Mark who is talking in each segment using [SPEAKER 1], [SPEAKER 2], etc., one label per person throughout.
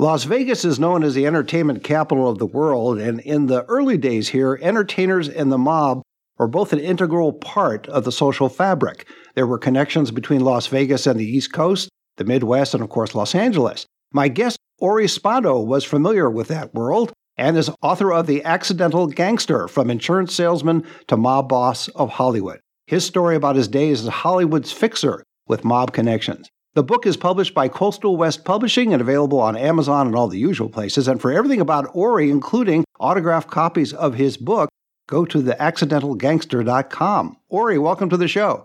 [SPEAKER 1] Las Vegas is known as the entertainment capital of the world, and in the early days here, entertainers and the mob were both an integral part of the social fabric. There were connections between Las Vegas and the East Coast, the Midwest, and of course, Los Angeles. My guest, Ori Spado, was familiar with that world and is author of The Accidental Gangster From Insurance Salesman to Mob Boss of Hollywood. His story about his days as Hollywood's fixer with mob connections. The book is published by Coastal West Publishing and available on Amazon and all the usual places. And for everything about Ori, including autographed copies of his book, go to theaccidentalgangster.com. Ori, welcome to the show.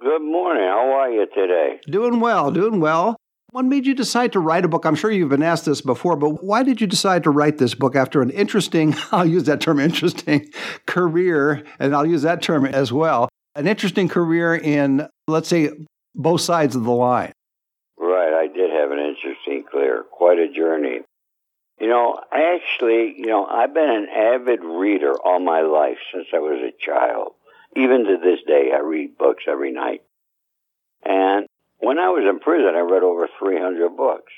[SPEAKER 2] Good morning. How are you today?
[SPEAKER 1] Doing well, doing well. What made you decide to write a book? I'm sure you've been asked this before, but why did you decide to write this book after an interesting, I'll use that term, interesting career, and I'll use that term as well, an interesting career in, let's say, both sides of the line?
[SPEAKER 2] Quite a journey. You know, actually, you know, I've been an avid reader all my life since I was a child. Even to this day, I read books every night. And when I was in prison, I read over 300 books.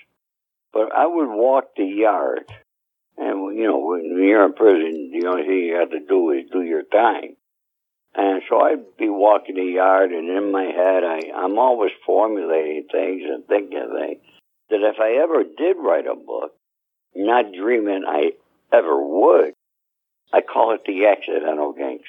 [SPEAKER 2] But I would walk the yard. And, you know, when you're in prison, the only thing you have to do is do your time. And so I'd be walking the yard, and in my head, I, I'm always formulating things and thinking things that if I ever did write a book, not dreaming I ever would, I call it The Accidental Gangster.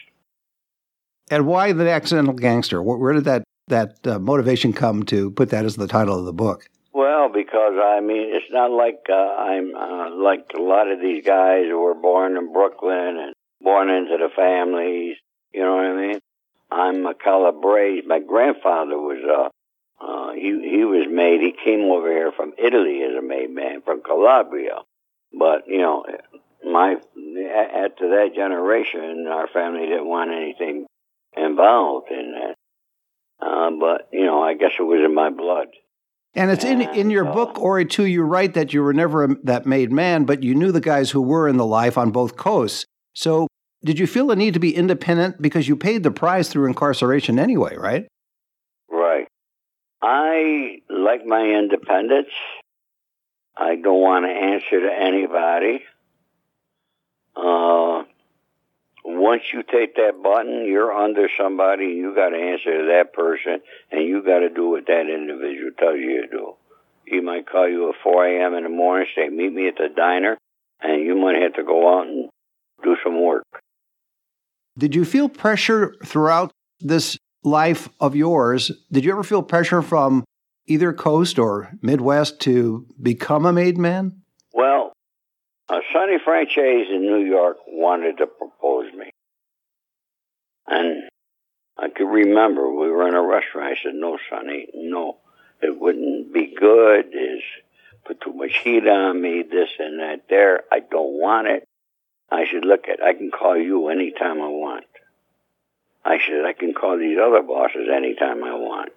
[SPEAKER 1] And why The Accidental Gangster? Where did that, that uh, motivation come to put that as the title of the book?
[SPEAKER 2] Well, because I mean, it's not like uh, I'm uh, like a lot of these guys who were born in Brooklyn and born into the families. You know what I mean? I'm a Calabrese. My grandfather was uh, uh, he he was made. He came over here from Italy as a made man from Calabria, but you know, my after that generation, our family didn't want anything involved in that. Uh, but you know, I guess it was in my blood.
[SPEAKER 1] And it's in in your book, Ori, too. You write that you were never a, that made man, but you knew the guys who were in the life on both coasts. So, did you feel the need to be independent because you paid the price through incarceration anyway, right?
[SPEAKER 2] I like my independence. I don't want to answer to anybody. Uh, once you take that button, you're under somebody. You got to answer to that person, and you got to do what that individual tells you to do. He might call you at 4 a.m. in the morning, say, "Meet me at the diner," and you might have to go out and do some work.
[SPEAKER 1] Did you feel pressure throughout this life of yours, did you ever feel pressure from either coast or Midwest to become a made man?
[SPEAKER 2] Well, uh, Sonny Franzese in New York wanted to propose me. And I could remember we were in a restaurant. I said, no, Sonny, no, it wouldn't be good. Is put too much heat on me, this and that there. I don't want it. I said, look at, I can call you anytime I want. I said, I can call these other bosses anytime I want.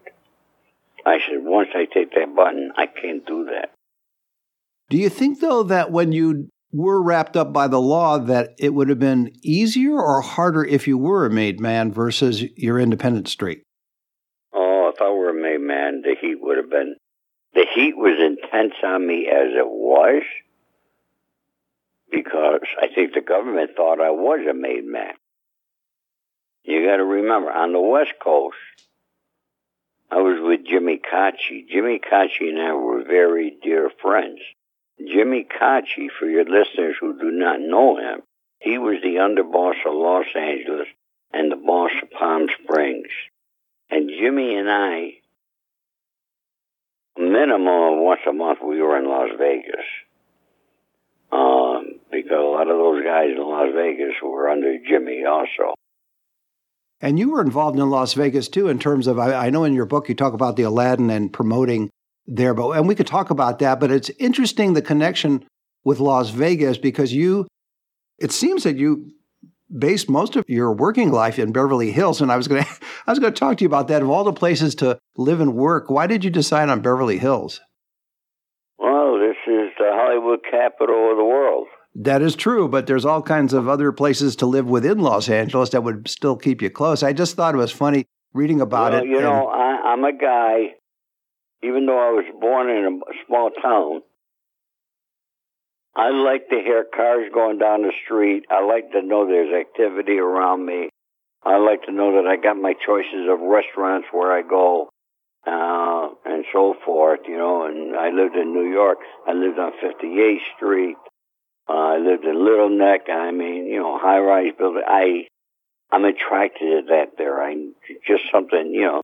[SPEAKER 2] I said, once I take that button, I can't do that.
[SPEAKER 1] Do you think, though, that when you were wrapped up by the law, that it would have been easier or harder if you were a made man versus your independent streak?
[SPEAKER 2] Oh, if I were a made man, the heat would have been. The heat was intense on me as it was because I think the government thought I was a made man. You got to remember, on the West Coast, I was with Jimmy Caci. Jimmy Caci and I were very dear friends. Jimmy Caci, for your listeners who do not know him, he was the underboss of Los Angeles and the boss of Palm Springs. And Jimmy and I, minimum of once a month, we were in Las Vegas. Um, because a lot of those guys in Las Vegas were under Jimmy also.
[SPEAKER 1] And you were involved in Las Vegas too, in terms of, I, I, know in your book you talk about the Aladdin and promoting there, but, and we could talk about that, but it's interesting the connection with Las Vegas because you It seems that you based most of your working life in Beverly Hills, and I was going to I was going to talk to you about that. Of all the places to live and work, why did you decide on Beverly Hills?
[SPEAKER 2] Well, this is the Hollywood capital of the world.
[SPEAKER 1] That is true, but there's all kinds of other places to live within Los Angeles that would still keep you close. I just thought it was funny reading about
[SPEAKER 2] well,
[SPEAKER 1] it.
[SPEAKER 2] You know, I, I'm a guy. Even though I was born in a small town, I like to hear cars going down the street. I like to know there's activity around me. I like to know that I got my choices of restaurants where I go, uh, and so forth, you know, and I lived in New York. I lived on 58th Street. Uh, I lived in Little Neck. I mean, you know, high rise building. I, I'm attracted to that there. I, just something, you know,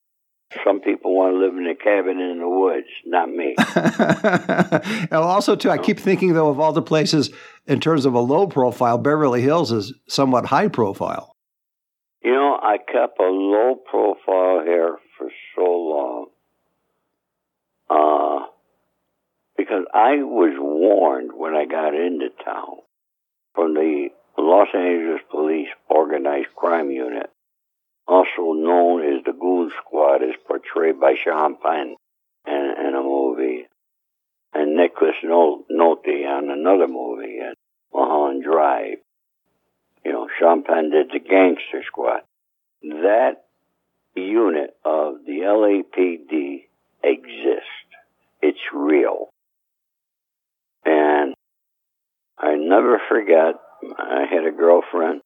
[SPEAKER 2] some people want to live in a cabin in the woods, not me.
[SPEAKER 1] and also, too, I keep thinking though of all the places in terms of a low profile, Beverly Hills is somewhat high profile.
[SPEAKER 2] You know, I kept a low profile here for so long, uh, because I was warned when I got into town from the Los Angeles Police Organized Crime Unit also known as the Goon Squad, as portrayed by Sean Penn in, in a movie, and Nicholas Nolte on another movie, at Mulholland Drive. You know, Sean Penn did the Gangster Squad. That unit of the LAPD exists. It's real. And I never forget, I had a girlfriend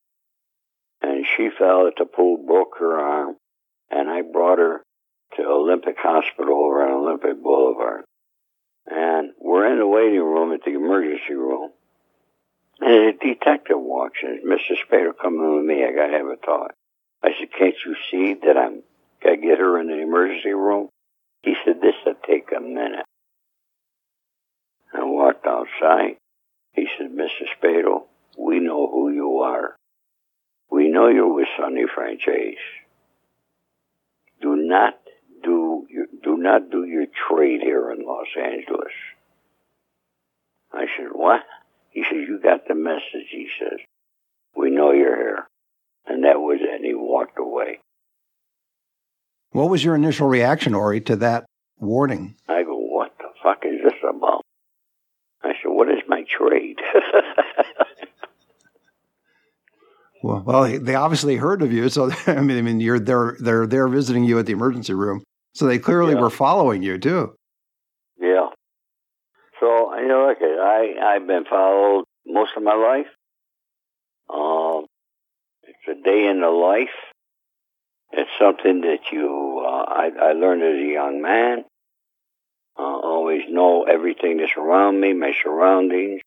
[SPEAKER 2] and she fell at the pool, broke her arm, and I brought her to Olympic Hospital over on Olympic Boulevard. And we're in the waiting room at the emergency room. And a detective walks in. Mr. Spado, come in with me. I got to have a talk. I said, can't you see that I'm got to get her in the emergency room? He said, this will take a minute. I walked outside. He said, Mr. Spado, we know who you are. We know you're with Sonny Franzese. Do not do your, do not do your trade here in Los Angeles. I said, what? He says, you got the message, he says. We know you're here. And that was it. And he walked away.
[SPEAKER 1] What was your initial reaction, Ori, to that warning?
[SPEAKER 2] I go, what the fuck is this about? I said, what is my trade?
[SPEAKER 1] Well, well, they obviously heard of you, so I mean, I mean, you're they're they're they're visiting you at the emergency room, so they clearly yeah. were following you too.
[SPEAKER 2] Yeah. So you know, look, I I've been followed most of my life. Um, it's a day in the life. It's something that you uh, I, I learned as a young man. Uh, always know everything that's around me, my surroundings.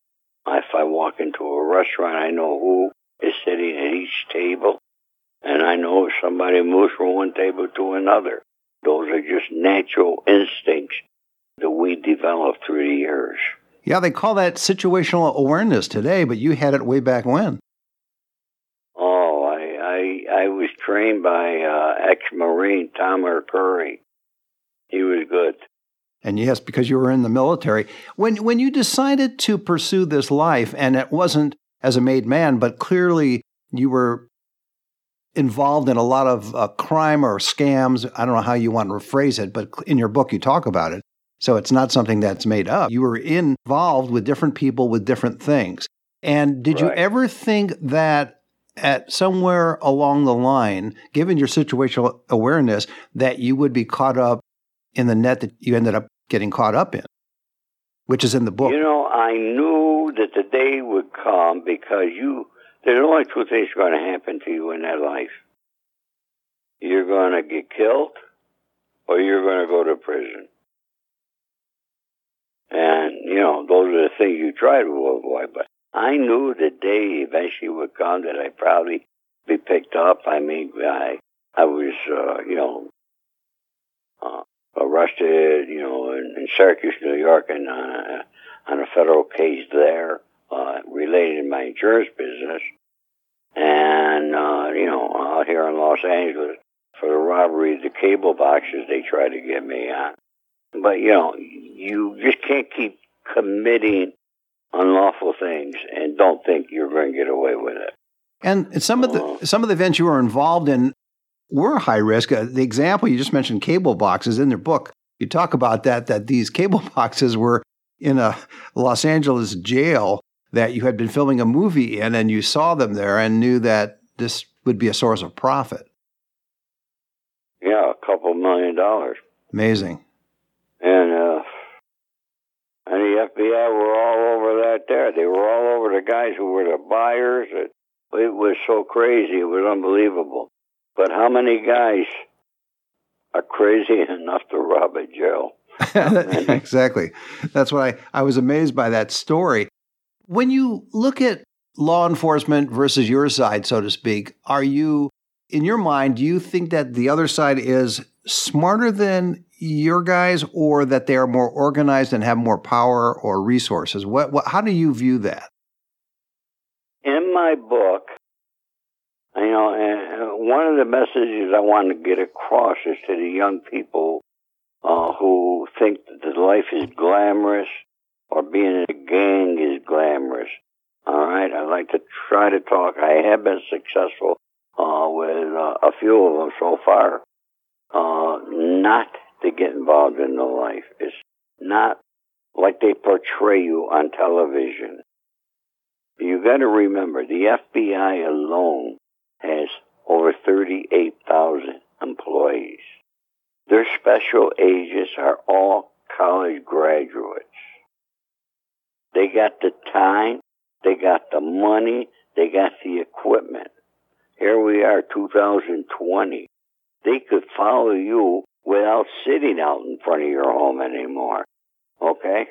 [SPEAKER 2] If I walk into a restaurant, I know who is sitting at each table. And I know if somebody moves from one table to another. Those are just natural instincts that we develop through the years.
[SPEAKER 1] Yeah, they call that situational awareness today, but you had it way back when.
[SPEAKER 2] Oh, I I, I was trained by uh, ex-marine Tom Curry. He was good.
[SPEAKER 1] And yes, because you were in the military. When when you decided to pursue this life, and it wasn't as a made man, but clearly you were involved in a lot of uh, crime or scams. I don't know how you want to rephrase it, but in your book you talk about it. So it's not something that's made up. You were involved with different people with different things. And did right. you ever think that at somewhere along the line, given your situational awareness, that you would be caught up in the net that you ended up getting caught up in, which is in the book?
[SPEAKER 2] You know, I knew that the day would come because you, there's only two things going to happen to you in that life. You're going to get killed or you're going to go to prison. And, you know, those are the things you try to avoid. But I knew the day eventually would come that I'd probably be picked up. I mean, I, I was, uh, you know, uh, arrested, you know, in, in Syracuse, New York, and uh, on a federal case there uh, related to my insurance business. And, uh, you know, out here in Los Angeles for the robbery of the cable boxes they tried to get me on. But, you know, you just can't keep committing unlawful things and don't think you're going to get away with it.
[SPEAKER 1] And some of the uh-huh. some of the events you were involved in were high risk. Uh, the example you just mentioned, cable boxes, in their book, you talk about that that these cable boxes were in a Los Angeles jail that you had been filming a movie in, and you saw them there and knew that this would be a source of profit.
[SPEAKER 2] Yeah, a couple million dollars.
[SPEAKER 1] Amazing.
[SPEAKER 2] And uh, and the FBI were all over that there. They were all over the guys who were the buyers. It, it was so crazy. It was unbelievable. But how many guys are crazy enough to rob a jail?
[SPEAKER 1] exactly. That's what I, I was amazed by that story. When you look at law enforcement versus your side, so to speak, are you, in your mind, do you think that the other side is smarter than your guys or that they are more organized and have more power or resources? What, what how do you view that?
[SPEAKER 2] In my book, you know, one of the messages I want to get across is to the young people uh, who think that life is glamorous or being in a gang is glamorous. All right, I like to try to talk. I have been successful uh, with uh, a few of them so far. Uh, not to get involved in the life. It's not like they portray you on television. You got to remember, the FBI alone has over 38,000 employees. Their special agents are all college graduates. They got the time, they got the money, they got the equipment. Here we are, 2020. They could follow you without sitting out in front of your home anymore. Okay?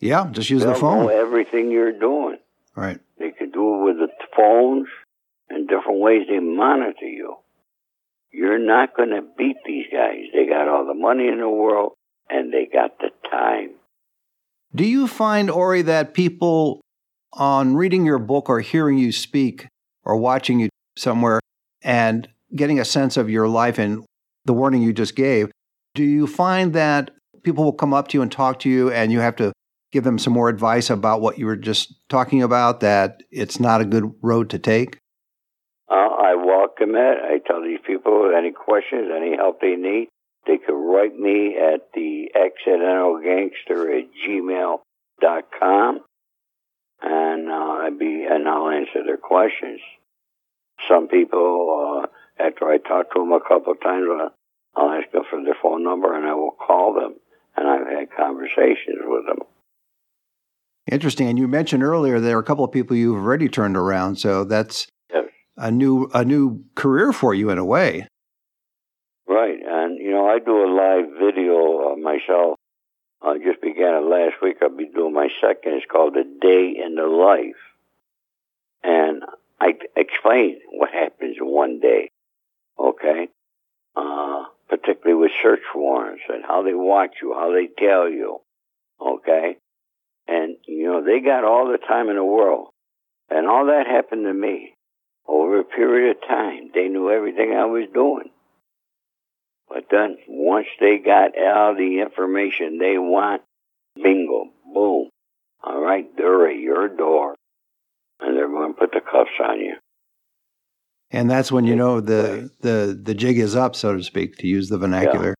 [SPEAKER 1] Yeah, just use
[SPEAKER 2] They'll
[SPEAKER 1] the phone.
[SPEAKER 2] Know everything you're doing.
[SPEAKER 1] Right.
[SPEAKER 2] They could do it with the phones and different ways they monitor you. You're not going to beat these guys. They got all the money in the world and they got the time.
[SPEAKER 1] Do you find, Ori, that people on reading your book or hearing you speak or watching you somewhere and getting a sense of your life and the warning you just gave, do you find that people will come up to you and talk to you and you have to give them some more advice about what you were just talking about, that it's not a good road to take?
[SPEAKER 2] Uh, I welcome it. I tell these people any questions, any help they need, they can write me at the accidental gangster at gmail.com and uh, I'd be and I'll answer their questions. Some people, uh, after I talk to them a couple of times, uh, I'll ask them for their phone number and I will call them. And I've had conversations with them.
[SPEAKER 1] Interesting. And you mentioned earlier there are a couple of people you've already turned around, so that's. A new a new career for you in a way.
[SPEAKER 2] Right, and you know I do a live video uh, myself. I just began it last week. I'll be doing my second. It's called "A Day in the Life," and I explain what happens in one day. Okay, uh, particularly with search warrants and how they watch you, how they tell you. Okay, and, you know, they got all the time in the world. And all that happened to me over a period of time. They knew everything I was doing. But then once they got all the information they want, bingo, boom. All right, they're at your door. And they're going to put the cuffs on you.
[SPEAKER 1] And that's when you know the, the, the jig is up, so to speak, to use the vernacular. Yeah.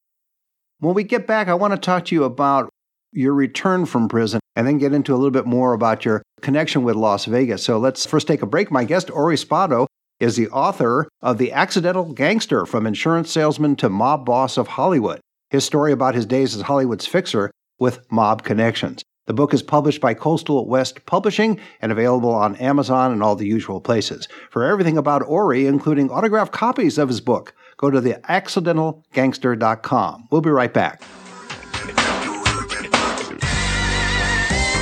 [SPEAKER 1] When we get back, I want to talk to you about your return from prison and then get into a little bit more about your connection with Las Vegas. So let's first take a break. My guest, Ori Spado, is the author of The Accidental Gangster From Insurance Salesman to Mob Boss of Hollywood, his story about his days as Hollywood's fixer with mob connections. The book is published by Coastal West Publishing and available on Amazon and all the usual places. For everything about Ori, including autographed copies of his book, go to theaccidentalgangster.com. We'll be right back.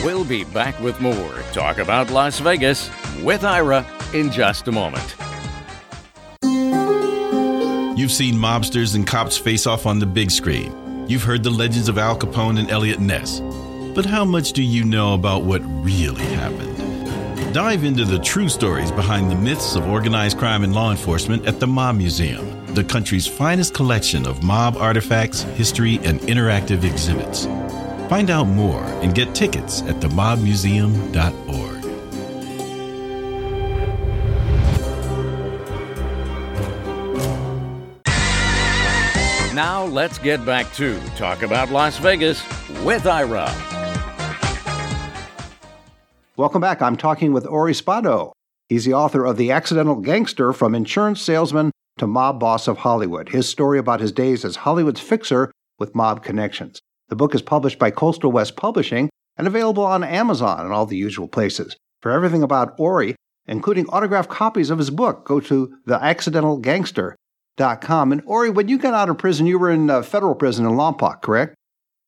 [SPEAKER 3] We'll be back with more Talk About Las Vegas with Ira in just a moment.
[SPEAKER 4] You've seen mobsters and cops face off on the big screen. You've heard the legends of Al Capone and Eliot Ness. But how much do you know about what really happened? Dive into the true stories behind the myths of organized crime and law enforcement at the Mob Museum, the country's finest collection of mob artifacts, history, and interactive exhibits. Find out more and get tickets at themobmuseum.org.
[SPEAKER 3] Now let's get back to Talk About Las Vegas with Ira.
[SPEAKER 1] Welcome back. I'm talking with Ori Spado. He's the author of The Accidental Gangster From Insurance Salesman to Mob Boss of Hollywood, his story about his days as Hollywood's fixer with mob connections. The book is published by Coastal West Publishing and available on Amazon and all the usual places. For everything about Ori, including autographed copies of his book, go to theaccidentalgangster.com. And Ori, when you got out of prison, you were in uh, federal prison in Lompoc, correct?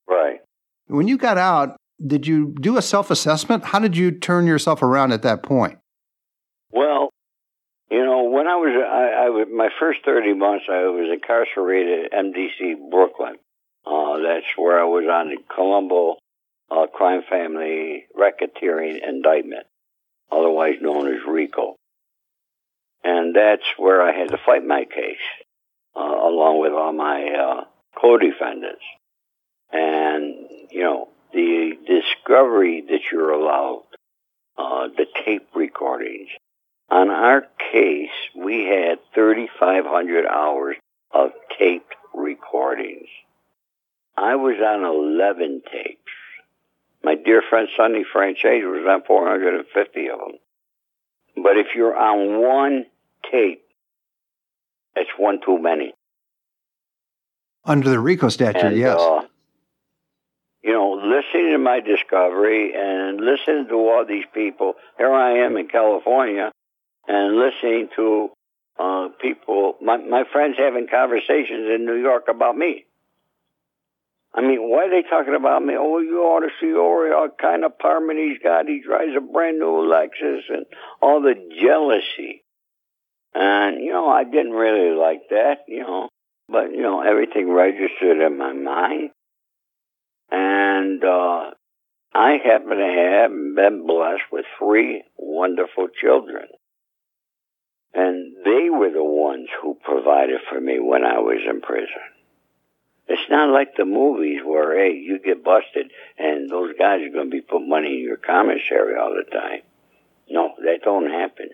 [SPEAKER 2] Right.
[SPEAKER 1] When you got out, did you do a self assessment? How did you turn yourself around at that point?
[SPEAKER 2] Well, you know, when I was, I, I was my first 30 months, I was incarcerated at MDC Brooklyn. Uh, that's where I was on the Colombo uh, crime family racketeering indictment, otherwise known as RICO. And that's where I had to fight my case, uh, along with all my uh, co-defendants. And, you know, the discovery that you're allowed, uh, the tape recordings. On our case, we had 3,500 hours of taped recordings. I was on 11 tapes. My dear friend Sonny Franzese was on 450 of them. But if you're on one tape, it's one too many.
[SPEAKER 1] Under the RICO statute,
[SPEAKER 2] And,
[SPEAKER 1] yes.
[SPEAKER 2] uh, you know, listening to my discovery and listening to all these people, here I am in California, and listening to uh, people, my, my friends having conversations in New York about me. I mean, why are they talking about me? Oh, you ought to see Ori, what kind of apartment he's got. He drives a brand new Lexus and all the jealousy. And, you know, I didn't really like that, you know, but, you know, everything registered in my mind. And, uh, I happen to have been blessed with three wonderful children. And they were the ones who provided for me when I was in prison. It's not like the movies where, hey, you get busted and those guys are going to be putting money in your commissary all the time. No, that don't happen.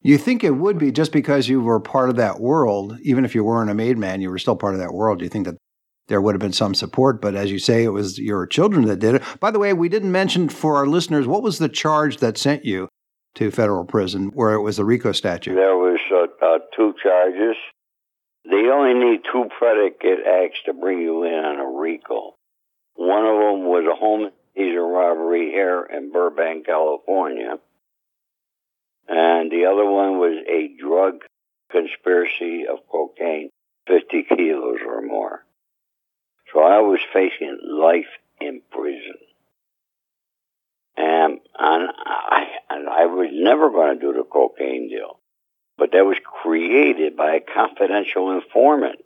[SPEAKER 1] You think it would be just because you were part of that world, even if you weren't a made man, you were still part of that world. You think that there would have been some support, but as you say, it was your children that did it. By the way, we didn't mention for our listeners what was the charge that sent you to federal prison, where it was the RICO statute.
[SPEAKER 2] There was uh, uh, two charges. They only need two predicate acts to bring you in on a RICO. One of them was a home invasion robbery here in Burbank, California. And the other one was a drug conspiracy of cocaine, 50 kilos or more. So I was facing life in prison. And, and I, and I was never going to do the cocaine deal. But that was created by a confidential informant.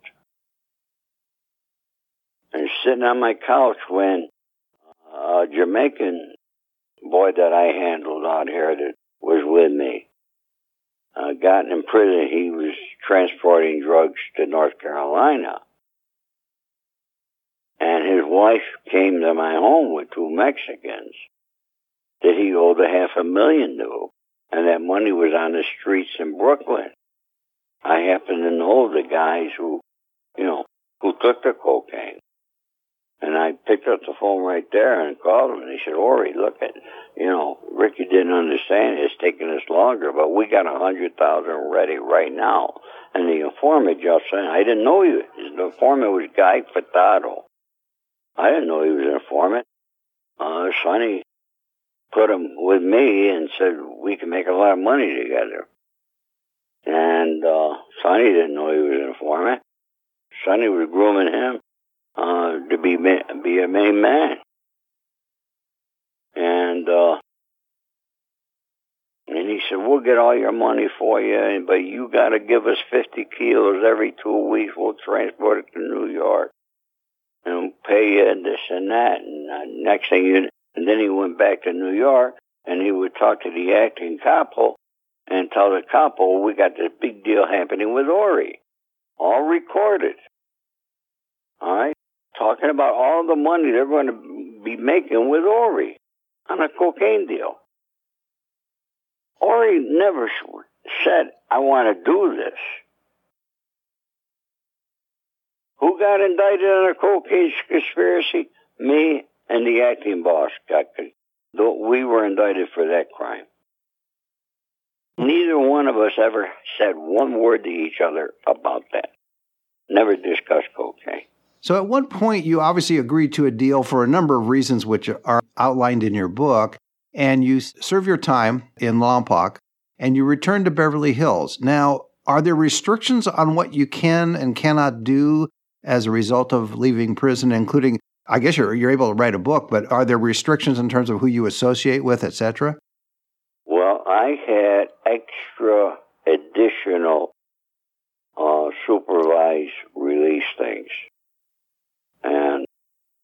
[SPEAKER 2] And sitting on my couch when a Jamaican boy that I handled out here that was with me uh, got in prison. He was transporting drugs to North Carolina. And his wife came to my home with two Mexicans that he owed a half a million to. And that money was on the streets in Brooklyn. I happen to know the guys who, you know, who took the cocaine. And I picked up the phone right there and called them, and they said, Ori, look at, you know, Ricky didn't understand. It's taking us longer, but we got a hundred thousand ready right now. And the informant just said, I didn't know you. The informant was Guy Furtado. I didn't know he was an informant. Uh, Sonny put him with me and said we can make a lot of money together. And uh, Sonny didn't know he was an informant. Sonny was grooming him uh, to be be a main man. And uh, and he said, "We'll get all your money for you, but you got to give us fifty kilos every two weeks. We'll transport it to New York and pay you this and that." And uh, next thing you, and then he went back to New York and he would talk to the acting couple and tell the couple, "We got this big deal happening with Ori, all recorded." All right, talking about all the money they're going to be making with Ori on a cocaine deal. Ori never said, I want to do this. Who got indicted on a cocaine conspiracy? Me and the acting boss got. Caught. We were indicted for that crime. Neither one of us ever said one word to each other about that. Never discussed cocaine.
[SPEAKER 1] So at one point, you obviously agreed to a deal for a number of reasons, which are outlined in your book, and you serve your time in Lompoc, and you return to Beverly Hills. Now, are there restrictions on what you can and cannot do as a result of leaving prison, including, I guess you're, you're able to write a book, but are there restrictions in terms of who you associate with, etc.?
[SPEAKER 2] Well, I had extra additional uh, supervised release things. And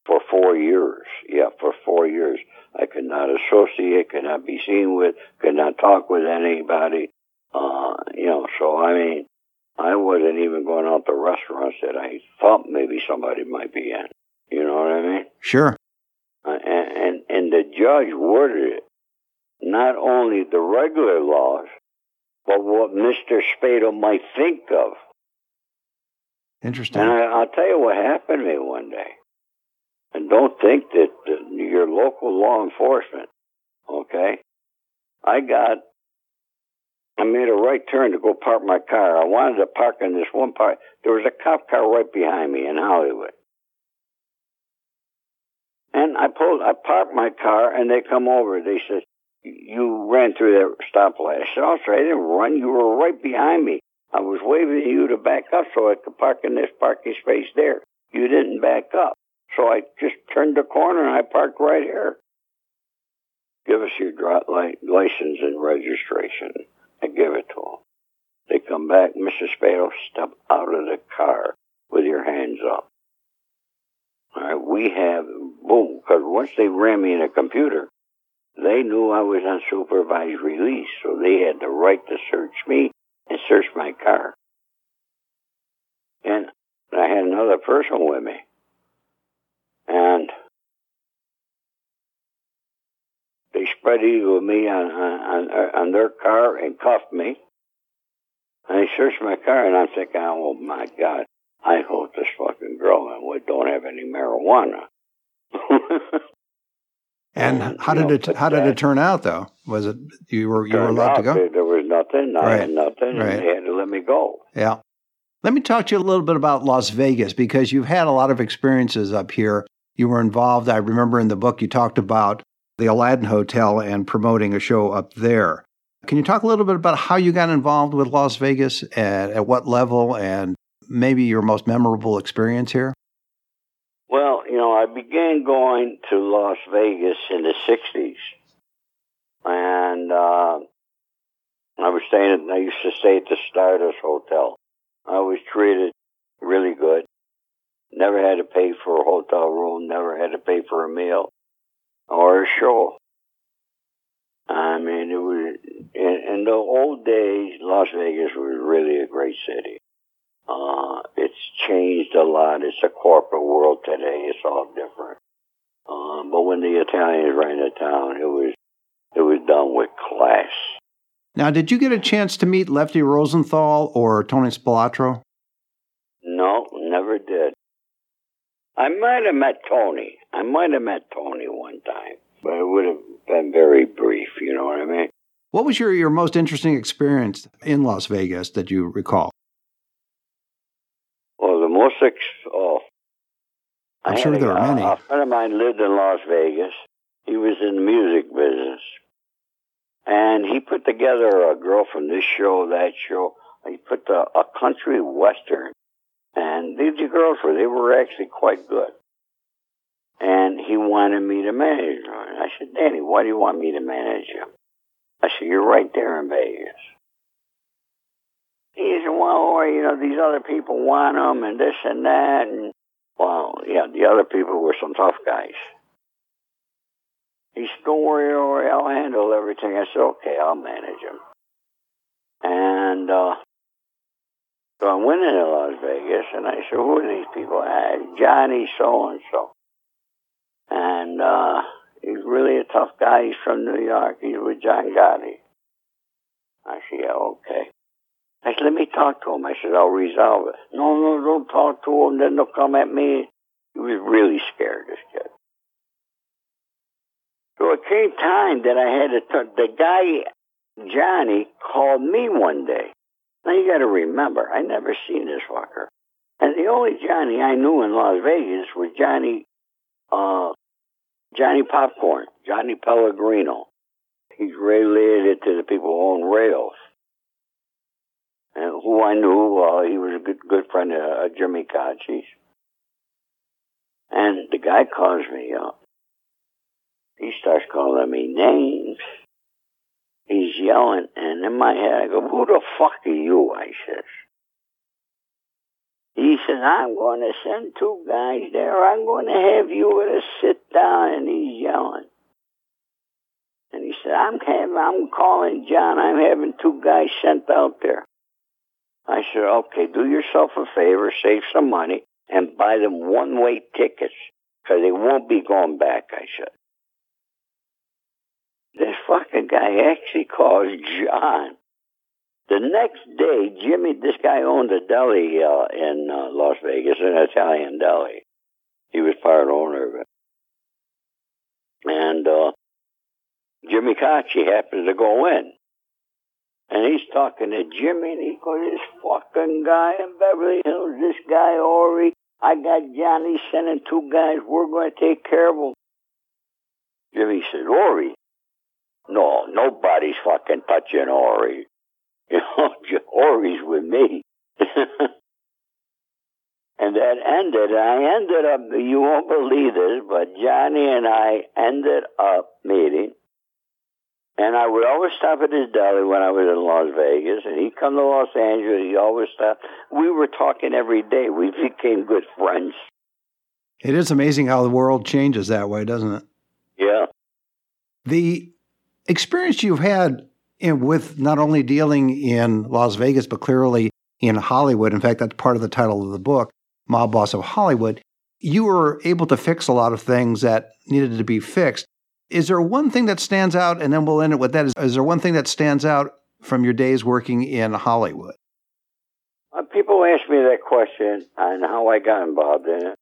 [SPEAKER 2] for four years, yeah, for four years, I could not associate, could not be seen with, could not talk with anybody. Uh, you know, so I mean, I wasn't even going out to restaurants that I thought maybe somebody might be in. You know what I mean?
[SPEAKER 1] Sure.
[SPEAKER 2] Uh, and, and and the judge worded it not only the regular laws, but what Mr. Spado might think of.
[SPEAKER 1] Interesting.
[SPEAKER 2] And I, I'll tell you what happened to me one day. And don't think that your local law enforcement, okay? I got, I made a right turn to go park my car. I wanted to park in this one part. There was a cop car right behind me in Hollywood. And I pulled, I parked my car and they come over. They said, you ran through that stoplight. I said, oh, I didn't run. You were right behind me. I was waving you to back up so I could park in this parking space there. You didn't back up. So I just turned the corner and I parked right here. Give us your license and registration. I give it to them. They come back, Mrs. Spado, step out of the car with your hands up. All right, we have, Oh, boom, because once they ran me in a computer, they knew I was on supervised release, so they had the right to search me and search my car. And I had another person with me. And they spread eagle me on, on, on their car and cuffed me. And they searched my car, and I'm thinking, oh my God, I hope this fucking girl and we don't have any marijuana.
[SPEAKER 1] and how did it how did it turn out though? Was it you were you were allowed to go?
[SPEAKER 2] There was nothing. I right. had nothing, right. and they had to let me go.
[SPEAKER 1] Yeah. Let me talk to you a little bit about Las Vegas because you've had a lot of experiences up here you were involved. I remember in the book you talked about the Aladdin Hotel and promoting a show up there. Can you talk a little bit about how you got involved with Las Vegas and at what level and maybe your most memorable experience here?
[SPEAKER 2] Well, you know, I began going to Las Vegas in the 60s. And uh, I was staying at, I used to stay at the Stardust Hotel. I was treated really good. Never had to pay for a hotel room, never had to pay for a meal or a show. I mean, it was, in, in the old days, Las Vegas was really a great city. Uh, it's changed a lot. It's a corporate world today. It's all different. Um, but when the Italians ran the town, it was, it was done with class.
[SPEAKER 1] Now, did you get a chance to meet Lefty Rosenthal or Tony Spilotro?
[SPEAKER 2] No, never did. I might have met Tony. I might have met Tony one time, but it would have been very brief. You know what I mean?
[SPEAKER 1] What was your, your most interesting experience in Las Vegas that you recall?
[SPEAKER 2] Well, the most ex- oh,
[SPEAKER 1] I'm sure there are many.
[SPEAKER 2] A friend of mine lived in Las Vegas. He was in the music business, and he put together a girl from this show, that show. He put the, a country western and these girls were, they were actually quite good. And he wanted me to manage them. And I said, Danny, why do you want me to manage them? I said, you're right there in Vegas. He said, well, you know, these other people want them and this and that. And, well, yeah, the other people were some tough guys. He said, don't worry, don't I'll handle everything. I said, okay, I'll manage them. And, uh, so I went into Las Vegas and I said, who are these people? I Johnny so and so. And uh, he's really a tough guy. He's from New York. He's with John Gotti. I said, yeah, okay. I said, let me talk to him. I said, I'll resolve it. No, no, don't talk to him. Then they'll come at me. He was really scared, this kid. So it came time that I had to, talk. the guy, Johnny, called me one day. Now you gotta remember, I never seen this fucker. And the only Johnny I knew in Las Vegas was Johnny, uh, Johnny Popcorn, Johnny Pellegrino. He's related to the people who own rails. And who I knew, uh, he was a good, good friend of uh, Jimmy Caci's. And the guy calls me up. He starts calling me names. He's yelling, and in my head I go, who the fuck are you? I says. He says, I'm going to send two guys there. I'm going to have you to sit down. And he's yelling. And he said, I'm, having, I'm calling John. I'm having two guys sent out there. I said, okay, do yourself a favor, save some money, and buy them one-way tickets, because they won't be going back, I said. This fucking guy actually calls John. The next day, Jimmy, this guy owned a deli uh, in uh, Las Vegas, an Italian deli. He was part owner of it. And uh, Jimmy Caci happened to go in. And he's talking to Jimmy, and he goes, this fucking guy in Beverly Hills, this guy Ori, I got Johnny sending two guys, we're going to take care of him. Jimmy said, Ori? No, nobody's fucking touching Ori. You know, Ori's with me. and that ended, I ended up, you won't believe this, but Johnny and I ended up meeting and I would always stop at his deli when I was in Las Vegas, and he'd come to Los Angeles. He always stopped. We were talking every day. We became good friends.
[SPEAKER 1] It is amazing how the world changes that way, doesn't it?
[SPEAKER 2] Yeah.
[SPEAKER 1] The experience you've had in, with not only dealing in Las Vegas, but clearly in Hollywood, in fact, that's part of the title of the book, Mob Boss of Hollywood, you were able to fix a lot of things that needed to be fixed. Is there one thing that stands out, and then we'll end it with that? Is, is there one thing that stands out from your days working in Hollywood?
[SPEAKER 2] Uh, people ask me that question and how I got involved in it.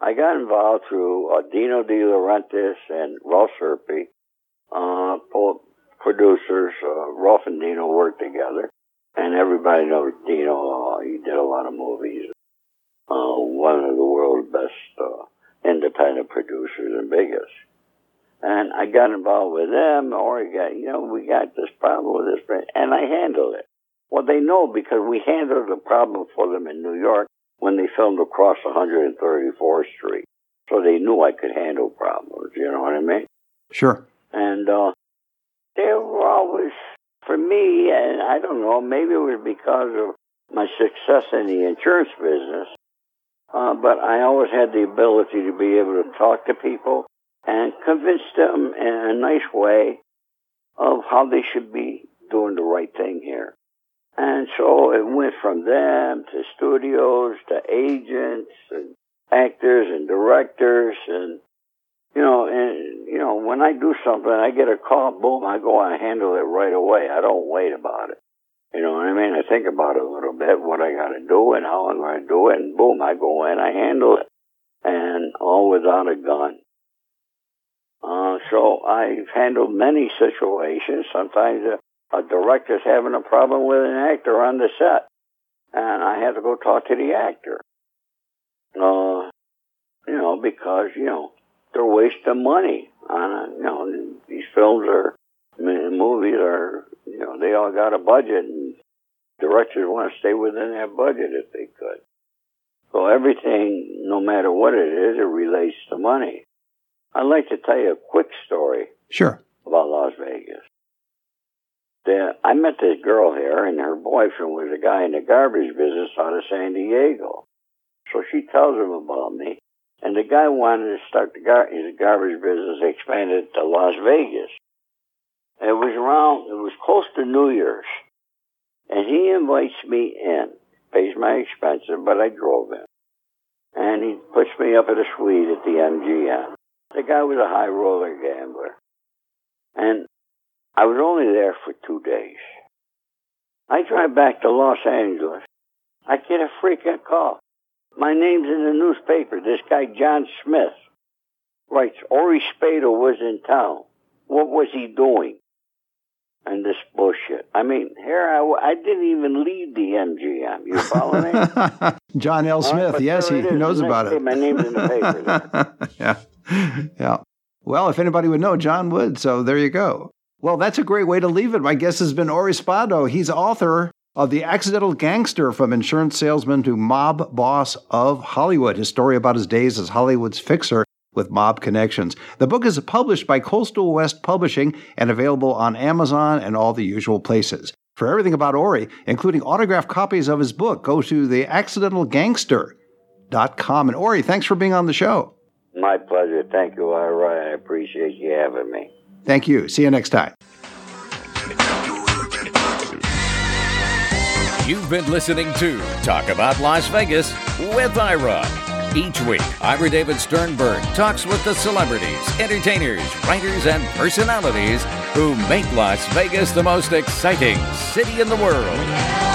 [SPEAKER 2] I got involved through uh, Dino De Laurentiis and Ralph Serpe, uh, producers. Uh, Ralph and Dino worked together, and everybody knows Dino. Uh, he did a lot of movies. Uh, one of the world's best uh, independent producers and biggest. And I got involved with them, or got, you know, we got this problem with this, friend, and I handled it. Well, they know because we handled the problem for them in New York when they filmed across 134th Street. So they knew I could handle problems, you know what I mean?
[SPEAKER 1] Sure.
[SPEAKER 2] And uh, they were always, for me, and I don't know, maybe it was because of my success in the insurance business, uh, but I always had the ability to be able to talk to people and convince them in a nice way of how they should be doing the right thing here. And so it went from them to studios to agents and actors and directors and you know, and you know, when I do something, I get a call, boom, I go and handle it right away. I don't wait about it. You know what I mean? I think about it a little bit, what I got to do and how I'm to do it, and boom, I go in, I handle it, and all without a gun. Uh, so I've handled many situations. Sometimes a, a director's having a problem with an actor on the set, and I have to go talk to the actor. Uh, you know, because you know they're wasting money on a, you know these films are movies are you know they all got a budget and directors want to stay within that budget if they could. So everything, no matter what it is, it relates to money. I'd like to tell you a quick story.
[SPEAKER 1] Sure.
[SPEAKER 2] About Las Vegas. The, I met this girl here, and her boyfriend was a guy in the garbage business out of San Diego. So she tells him about me, and the guy wanted to start the gar- his garbage business, expanded to Las Vegas. It was around, it was close to New Year's, and he invites me in, pays my expenses, but I drove him, and he puts me up at a suite at the MGM. The guy was a high roller gambler. And I was only there for two days. I drive back to Los Angeles. I get a freaking call. My name's in the newspaper. This guy, John Smith, writes, Ori Spado was in town. What was he doing? And this bullshit. I mean, here I, I didn't even leave the MGM. You follow me?
[SPEAKER 1] John L. Smith, yes, he knows about it.
[SPEAKER 2] My name's in the paper.
[SPEAKER 1] yeah. Yeah. Well, if anybody would know, John would. So there you go. Well, that's a great way to leave it. My guest has been Ori Spado. He's author of The Accidental Gangster from Insurance Salesman to Mob Boss of Hollywood, his story about his days as Hollywood's fixer with mob connections. The book is published by Coastal West Publishing and available on Amazon and all the usual places. For everything about Ori, including autographed copies of his book, go to theaccidentalgangster.com. And Ori, thanks for being on the show.
[SPEAKER 2] My pleasure. Thank you, Ira. I appreciate you having me.
[SPEAKER 1] Thank you. See you next time.
[SPEAKER 3] You've been listening to Talk About Las Vegas with Ira. Each week, Ira David Sternberg talks with the celebrities, entertainers, writers, and personalities who make Las Vegas the most exciting city in the world.